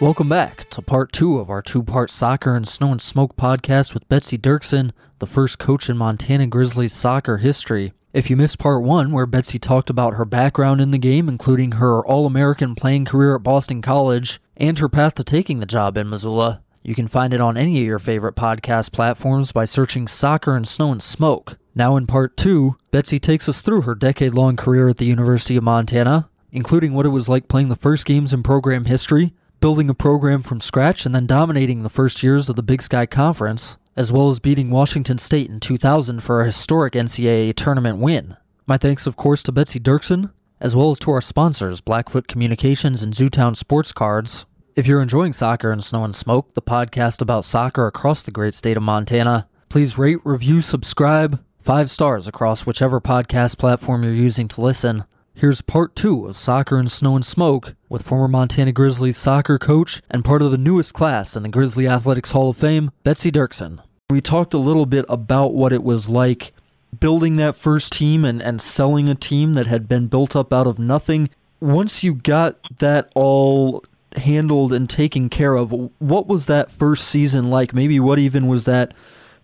Welcome back to part two of our two part Soccer and Snow and Smoke podcast with Betsy Duerksen, the first coach in Montana Grizzlies soccer history. If you missed part one, where Betsy talked about her background in the game, including her All American playing career at Boston College and her path to taking the job in Missoula, you can find it on any of your favorite podcast platforms by searching Soccer and Snow and Smoke. Now, in part two, Betsy takes us through her decade long career at the University of Montana, including what it was like playing the first games in program history, building a program from scratch, and then dominating the first years of the Big Sky Conference, as well as beating Washington State in 2000 for a historic NCAA tournament win. My thanks, of course, to Betsy Duerksen, as well as to our sponsors, Blackfoot Communications and Zootown Sports Cards. If you're enjoying Soccer and Snow and Smoke, the podcast about soccer across the great state of Montana, please rate, review, subscribe, five stars across whichever podcast platform you're using to listen. Here's part two of Soccer and Snow and Smoke with former Montana Grizzlies soccer coach and part of the newest class in the Grizzly Athletics Hall of Fame, Betsy Duerksen. We talked a little bit about what it was like building that first team and, and selling a team that had been built up out of nothing. Once you got that all handled and taken care of, what was that first season like? Maybe what even was that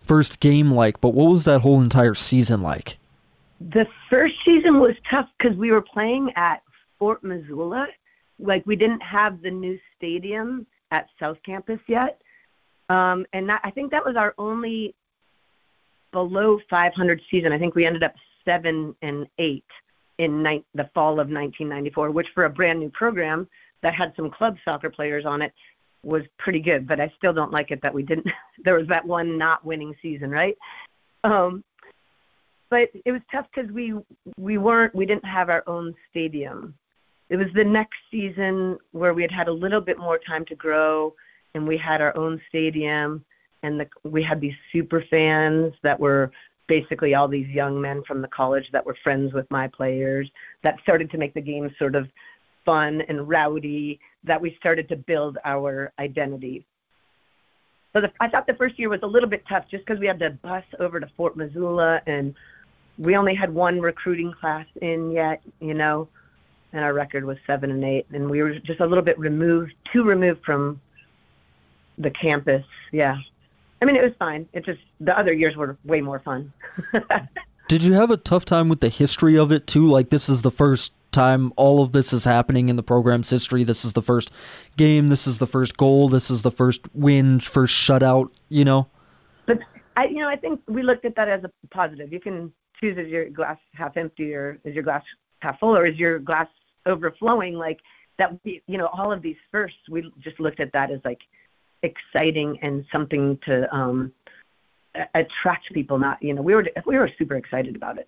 first game like, but what was that whole entire season like? The first season was tough because we were playing at Fort Missoula. Like we didn't have the new stadium at South Campus yet, um, and that, I think that was our only below 500 season. I think we ended up seven and eight in ni- the fall of 1994, which for a brand new program that had some club soccer players on it was pretty good. But I still don't like it that we didn't. there was that one not winning season, right? Um, but it was tough because we we weren't we didn't have our own stadium. It was the next season where we had had a little bit more time to grow, and we had our own stadium, and the, we had these super fans that were basically all these young men from the college that were friends with my players that started to make the game sort of fun and rowdy that we started to build our identity so the, I thought the first year was a little bit tough just because we had to bus over to Fort Missoula and we only had one recruiting class in yet, you know, and our record was seven and eight, and we were just a little bit removed, too removed from the campus. Yeah, I mean it was fine. It just the other years were way more fun. Did you have a tough time with the history of it too? Like this is the first time all of this is happening in the program's history. This is the first game. This is the first goal. This is the first win, first shutout. You know. But I, you know, I think we looked at that as a positive. You can choose is your glass half empty or is your glass half full or is your glass overflowing? Like that you know all of these firsts we just looked at that as like exciting and something to um attract people not you know we were we were super excited about it.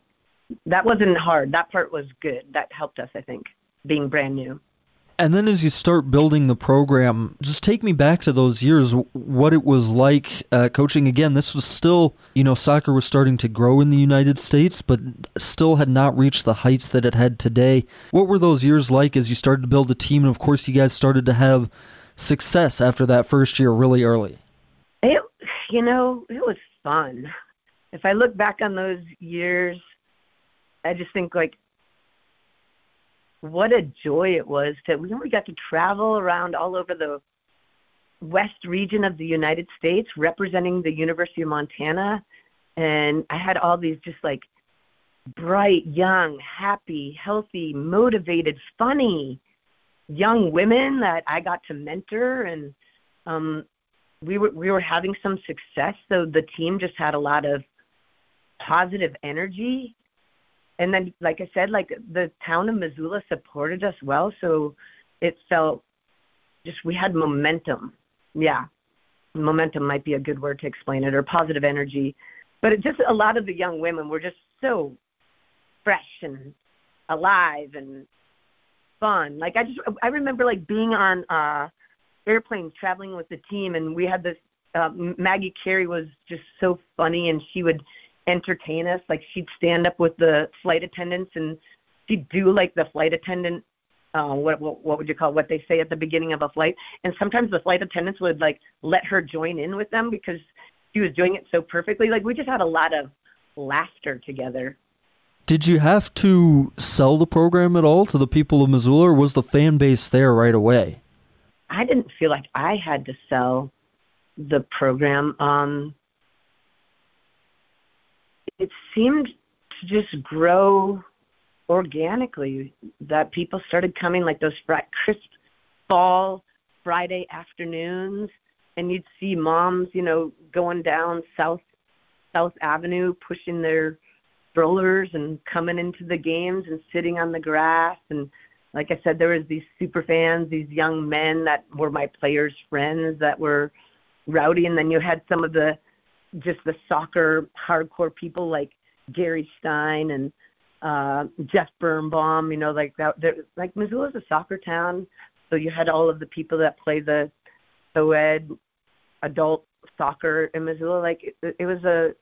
That wasn't hard. That part was good. That helped us i think being brand new and then as you start building the program, just take me back to those years, what it was like uh, coaching. Again, this was still, you know, soccer was starting to grow in the United States, but still had not reached the heights that it had today. What were those years like as you started to build a team? And of course, you guys started to have success after that first year really early. It, you know, it was fun. If I look back on those years, I just think like what a joy it was to we we got to travel around all over the west region of the United States representing the University of Montana. And I had all these just like bright, young, happy, healthy, motivated, funny young women that I got to mentor. And um we were we were having some success so the team just had a lot of positive energy and then like I said, like the town of Missoula supported us well, so it felt just we had momentum. Yeah, momentum might be a good word to explain it, or positive energy. But it just a lot of the young women were just so fresh and alive and fun. Like I just I remember like being on uh airplanes traveling with the team, and we had this. Uh, Maggie Carey was just so funny, and she would entertain us. Like she'd stand up with the flight attendants and she'd do like the flight attendant uh, what, what what would you call what they say at the beginning of a flight. And sometimes the flight attendants would like let her join in with them because she was doing it so perfectly. Like we just had a lot of laughter together. Did you have to sell the program at all to the people of missoula or was the fan base there right away? I didn't feel like I had to sell the program. Um, it seemed to just grow organically that people started coming like those crisp fall Friday afternoons and you'd see moms, you know, going down South South Avenue pushing their strollers and coming into the games and sitting on the grass. And like I said, there was these super fans, these young men that were my players' friends that were rowdy, and then you had some of the just the soccer hardcore people like Gary Stein and uh Jeff Birnbaum, you know, like that. Like Missoula's a soccer town, so you had all of the people that play the co-ed adult soccer in Missoula. Like it, it was a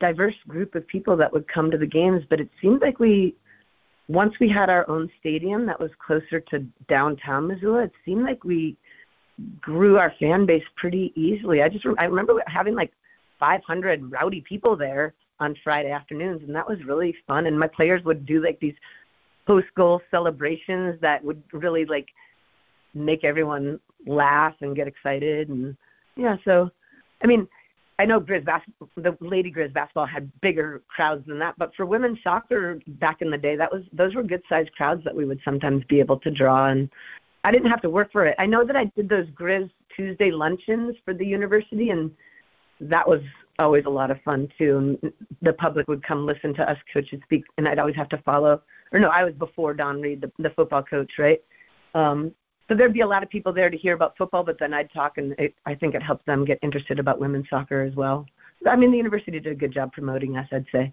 diverse group of people that would come to the games, but it seemed like we once we had our own stadium that was closer to downtown Missoula, it seemed like we grew our fan base pretty easily. I just I remember having like 500 rowdy people there on Friday afternoons, and that was really fun. And my players would do like these post goal celebrations that would really like make everyone laugh and get excited. And yeah, so I mean, I know Grizz basketball, the Lady Grizz basketball had bigger crowds than that, but for women's soccer back in the day, that was those were good sized crowds that we would sometimes be able to draw, and I didn't have to work for it. I know that I did those Grizz Tuesday luncheons for the university, and that was always a lot of fun too. The public would come listen to us coaches speak, and I'd always have to follow. Or no, I was before Don Read, the, the football coach, right? Um, so there'd be a lot of people there to hear about football, but then I'd talk, and it, I think it helped them get interested about women's soccer as well. I mean, the university did a good job promoting us, I'd say.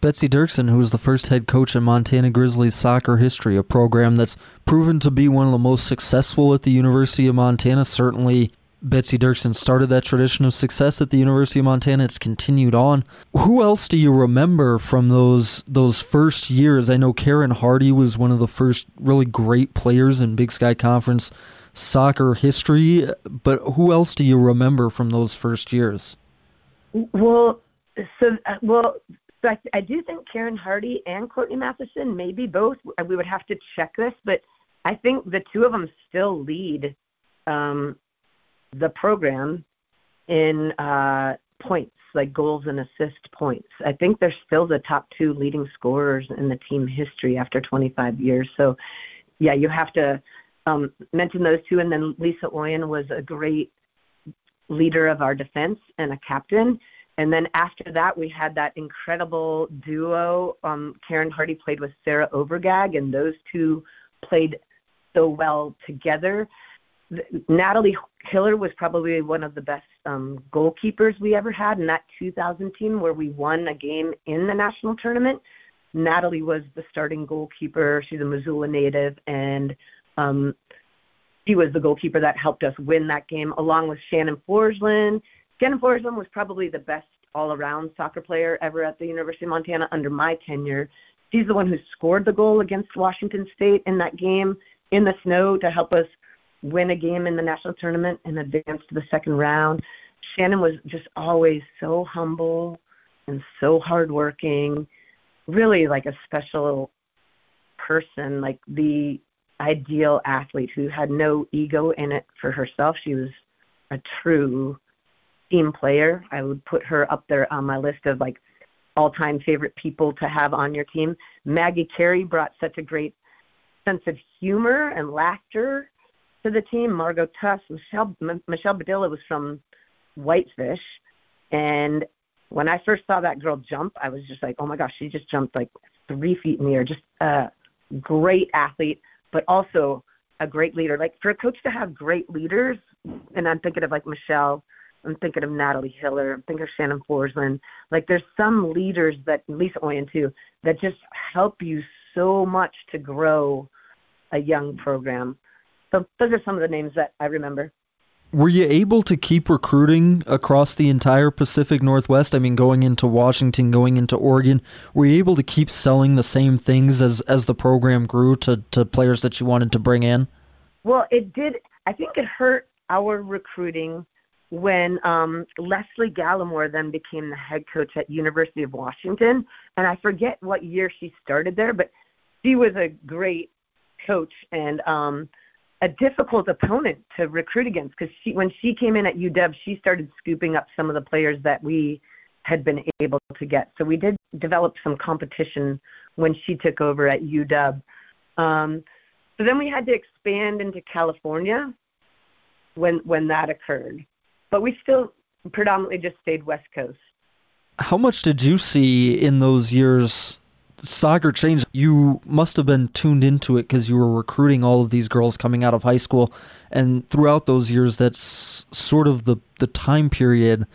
Betsy Duerksen, who was the first head coach in Montana Grizzlies soccer history, a program that's proven to be one of the most successful at the University of Montana, certainly Betsy Duerksen started that tradition of success at the University of Montana. It's continued on. Who else do you remember from those those first years? I know Karen Hardy was one of the first really great players in Big Sky Conference soccer history, but who else do you remember from those first years? Well, so uh, well, so I, I do think Karen Hardy and Courtney Matheson, maybe both. We would have to check this, but I think the two of them still lead um, the program in uh, points, like goals and assist points. I think they're still the top two leading scorers in the team history after 25 years. So, yeah, you have to um, mention those two. And then Lisa Oyen was a great leader of our defense and a captain. And then after that, we had that incredible duo. Um, Karen Hardy played with Sarah Overgag, and those two played so well together. Natalie Hiller was probably one of the best um, goalkeepers we ever had in that 2000 team where we won a game in the national tournament. Natalie was the starting goalkeeper. She's a Missoula native, and um, she was the goalkeeper that helped us win that game, along with Shannon Forsland. Shannon Forsland was probably the best all-around soccer player ever at the University of Montana under my tenure. She's the one who scored the goal against Washington State in that game in the snow to help us win a game in the national tournament and advance to the second round. Shannon was just always so humble and so hardworking, really like a special person, like the ideal athlete who had no ego in it for herself. She was a true team player. I would put her up there on my list of like all-time favorite people to have on your team. Maggie Carey brought such a great sense of humor and laughter to the team. Margot Tuss, Michelle M- Michelle Badilla was from Whitefish, and when I first saw that girl jump, I was just like, oh my gosh, she just jumped like three feet in the air. Just a great athlete, but also a great leader. Like for a coach to have great leaders, and I'm thinking of like Michelle. I'm thinking of Natalie Hiller. I'm thinking of Shannon Forsland. Like there's some leaders that Lisa Oyen too that just help you so much to grow a young program. So those are some of the names that I remember. Were you able to keep recruiting across the entire Pacific Northwest? I mean, going into Washington, going into Oregon, were you able to keep selling the same things as as the program grew to to players that you wanted to bring in? Well, it did. I think it hurt our recruiting when um, Lesle Gallimore then became the head coach at University of Washington, and I forget what year she started there, but she was a great coach and um, a difficult opponent to recruit against because she when she came in at UW, she started scooping up some of the players that we had been able to get. So we did develop some competition when she took over at UW. Um, so then we had to expand into California when when that occurred, but we still predominantly just stayed West Coast. How much did you see in those years soccer changed? You must have been tuned into it because you were recruiting all of these girls coming out of high school, and throughout those years, that's sort of the the time period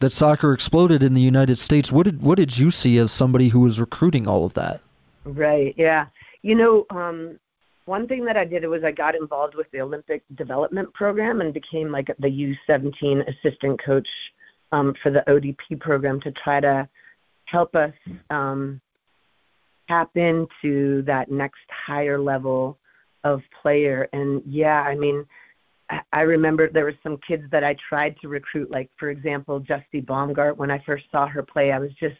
that soccer exploded in the United States. What did what did you see as somebody who was recruiting all of that? Right. Yeah. You know, um, one thing that I did was I got involved with the Olympic development program and became like the U17 assistant coach um, for the ODP program to try to help us um, tap into that next higher level of player. And yeah, I mean, I remember there were some kids that I tried to recruit, like for example, Justi Baumgardt. When I first saw her play, I was just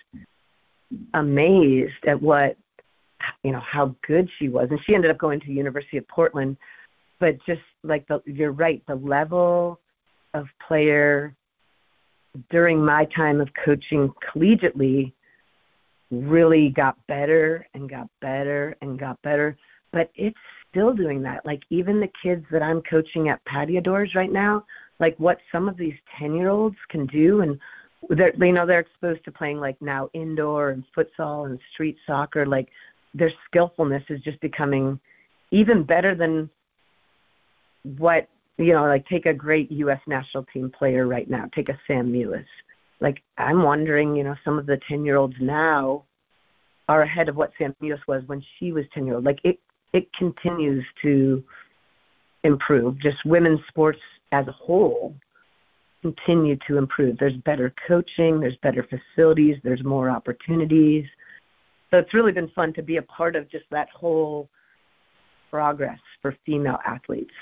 amazed at what you know how good she was, and she ended up going to the University of Portland. But just like the, you're right, the level of player during my time of coaching collegiately really got better and got better and got better. But it's still doing that. Like even the kids that I'm coaching at Patio Doors right now, like what some of these 10 year olds can do and they're, you know, they're exposed to playing like now indoor and futsal and street soccer. Like their skillfulness is just becoming even better than what, you know, like take a great U.S. national team player right now, take a Sam Mewis. Like I'm wondering, you know, some of the 10 year olds now are ahead of what Sam was when she was 10 year old. Like it, it continues to improve. Just women's sports as a whole continue to improve. There's better coaching, there's better facilities, there's more opportunities. So it's really been fun to be a part of just that whole progress for female athletes.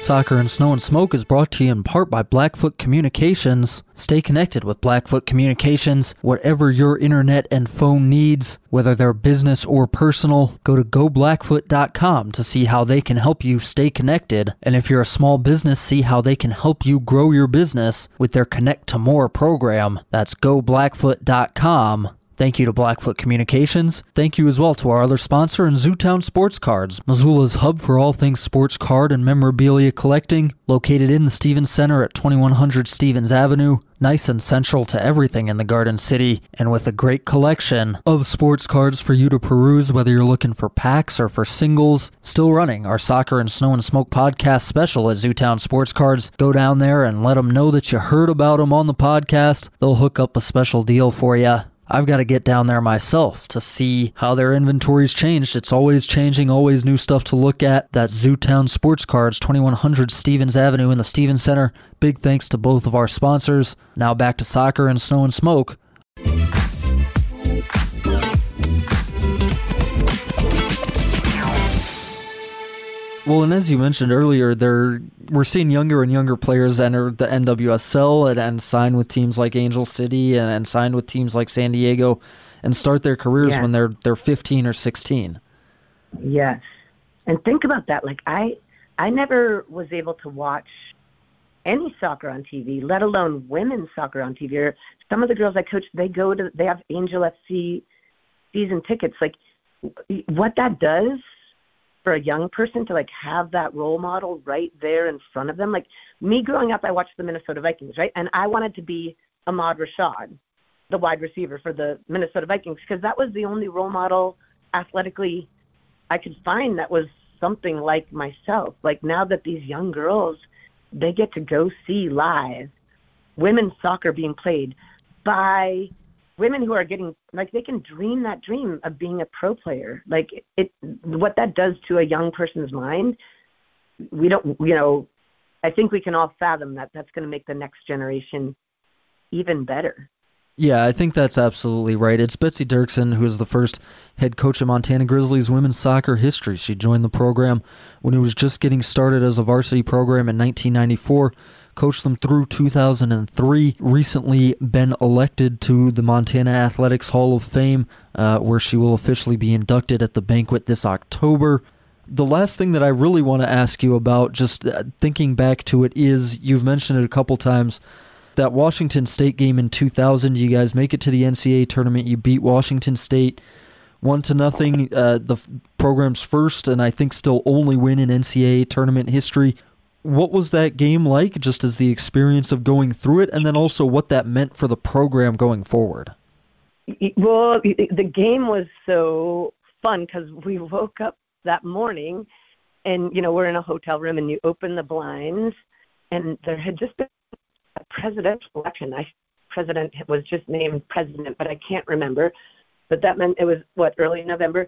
Soccer and Snow and Smoke is brought to you in part by Blackfoot Communications. Stay connected with Blackfoot Communications. Whatever your internet and phone needs, whether they're business or personal, go to goblackfoot.com to see how they can help you stay connected. And if you're a small business, see how they can help you grow your business with their Connect to More program. That's goblackfoot.com. Thank you to Blackfoot Communications. Thank you as well to our other sponsor in Zootown Sports Cards, Missoula's hub for all things sports card and memorabilia collecting, located in the Stevens Center at 2100 Stevens Avenue. Nice and central to everything in the Garden City, and with a great collection of sports cards for you to peruse, whether you're looking for packs or for singles. Still running our Soccer and Snow and Smoke podcast special at Zootown Sports Cards. Go down there and let them know that you heard about them on the podcast. They'll hook up a special deal for you. I've got to get down there myself to see how their inventory's changed. It's always changing, always new stuff to look at. That Zootown Sports Cards, 2100 Stevens Avenue in the Stevens Center. Big thanks to both of our sponsors. Now back to soccer and snow and smoke. Well, and as you mentioned earlier, there we're seeing younger and younger players enter the NWSL and, and sign with teams like Angel City and, and sign with teams like San Diego, and start their careers yeah. when they're they're 15 or 16. Yes, and think about that. Like I, I never was able to watch any soccer on TV, let alone women's soccer on TV. Or some of the girls I coach, they go to they have Angel FC season tickets. Like what that does for a young person to like have that role model right there in front of them. Like me growing up, I watched the Minnesota Vikings, right? And I wanted to be Ahmad Rashad, the wide receiver for the Minnesota Vikings, because that was the only role model athletically I could find that was something like myself. Like now that these young girls, they get to go see live women's soccer being played by women who are getting like they can dream that dream of being a pro player like it what that does to a young person's mind we don't you know i think we can all fathom that that's going to make the next generation even better yeah, I think that's absolutely right. It's Betsy Duerksen, who is the first head coach of Montana Grizzlies women's soccer history. She joined the program when it was just getting started as a varsity program in 1994 coached them through 2003, recently been elected to the Montana Athletics Hall of Fame, uh, where she will officially be inducted at the banquet this October. The last thing that I really want to ask you about, just uh, thinking back to it, is you've mentioned it a couple times that Washington State game in 2000. You guys make it to the NCAA tournament. You beat Washington State one to nothing. Uh, the program's first, and I think still only win in NCAA tournament history. What was that game like, just as the experience of going through it, and then also what that meant for the program going forward? Well, the game was so fun because we woke up that morning, and you know we're in a hotel room, and you open the blinds, and there had just been a presidential election. I president was just named president, but I can't remember. But that meant it was what early November.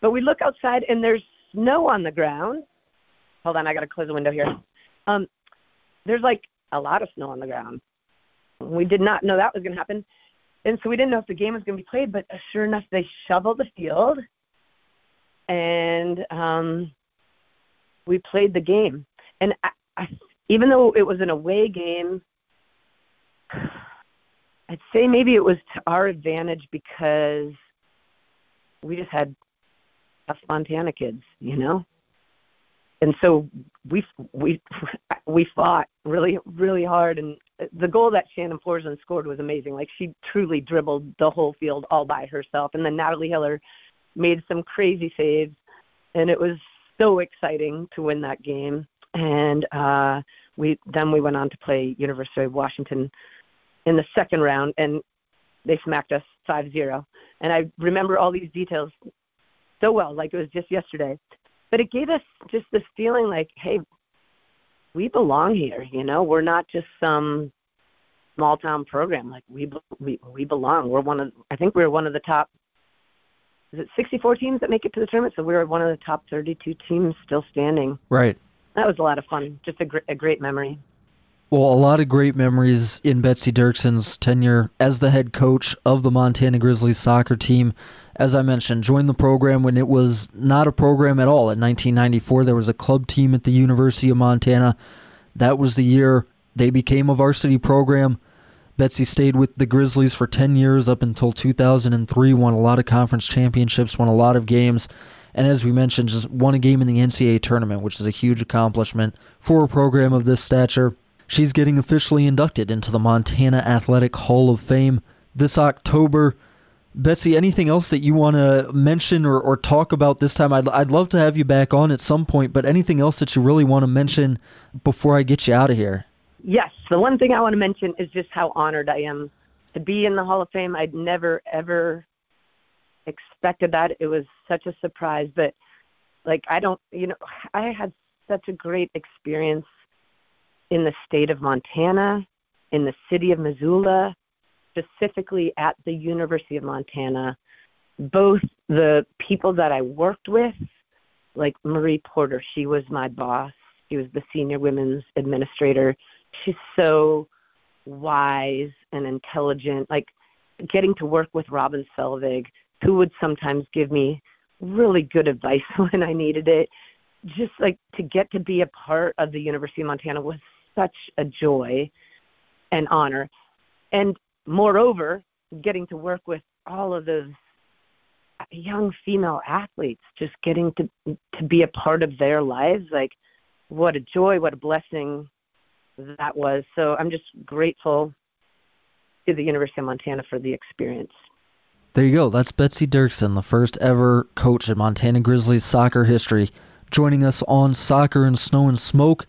But we look outside and there's snow on the ground. Hold on, I got to close the window here. Um, there's like a lot of snow on the ground. We did not know that was going to happen, and so we didn't know if the game was going to be played. But sure enough, they shoveled the field, and um, we played the game. And I, I, even though it was an away game, I'd say maybe it was to our advantage because we just had tough Montana kids, you know. And so we we we fought really really hard, and the goal that Shannon Forsland scored was amazing. Like she truly dribbled the whole field all by herself, and then Natalie Hiller made some crazy saves, and it was so exciting to win that game. And uh, we then we went on to play University of Washington in the second round, and they smacked us five zero. And I remember all these details so well, like it was just yesterday. But it gave us just this feeling like, hey, we belong here. You know, we're not just some small town program. Like we we we belong. We're one of. I think we're one of the top. Is it 64 teams that make it to the tournament? So we we're one of the top 32 teams still standing. Right. That was a lot of fun. Just a, gr- a great memory. Well, a lot of great memories in Betsy Duerksen's tenure as the head coach of the Montana Grizzlies soccer team. As I mentioned, joined the program when it was not a program at all. In 1994, there was a club team at the University of Montana. That was the year they became a varsity program. Betsy stayed with the Grizzlies for 10 years up until 2003, won a lot of conference championships, won a lot of games, and as we mentioned, just won a game in the NCAA tournament, which is a huge accomplishment for a program of this stature. She's getting officially inducted into the Montana Athletic Hall of Fame this October. Betsy, anything else that you want to mention or, or talk about this time? I'd, I'd love to have you back on at some point, but anything else that you really want to mention before I get you out of here? Yes. The one thing I want to mention is just how honored I am to be in the Hall of Fame. I'd never, ever expected that. It was such a surprise, but like, I don't, you know, I had such a great experience in the state of Montana, in the city of Missoula, specifically at the University of Montana. Both the people that I worked with, like Marie Porter, she was my boss. She was the senior women's administrator. She's so wise and intelligent. Like getting to work with Robin Selvig, who would sometimes give me really good advice when I needed it. Just like to get to be a part of the University of Montana was such a joy and honor. And moreover, getting to work with all of those young female athletes, just getting to to be a part of their lives, like what a joy, what a blessing that was. So I'm just grateful to the University of Montana for the experience. There you go. That's Betsy Duerksen, the first ever coach in Montana Grizzlies soccer history, joining us on Soccer and Snow and Smoke.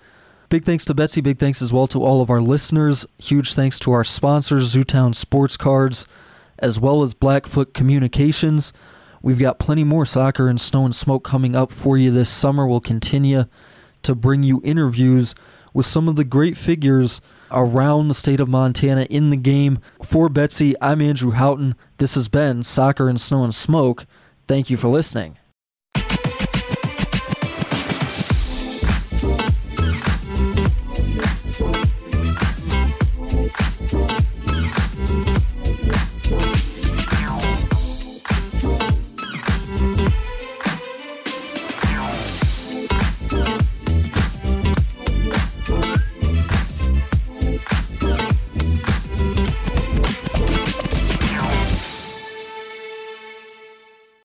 Big thanks to Betsy. Big thanks as well to all of our listeners. Huge thanks to our sponsors, Zootown Sports Cards, as well as Blackfoot Communications. We've got plenty more soccer and snow and smoke coming up for you this summer. We'll continue to bring you interviews with some of the great figures around the state of Montana in the game. For Betsy, I'm Andrew Houghton. This has been Soccer and Snow and Smoke. Thank you for listening.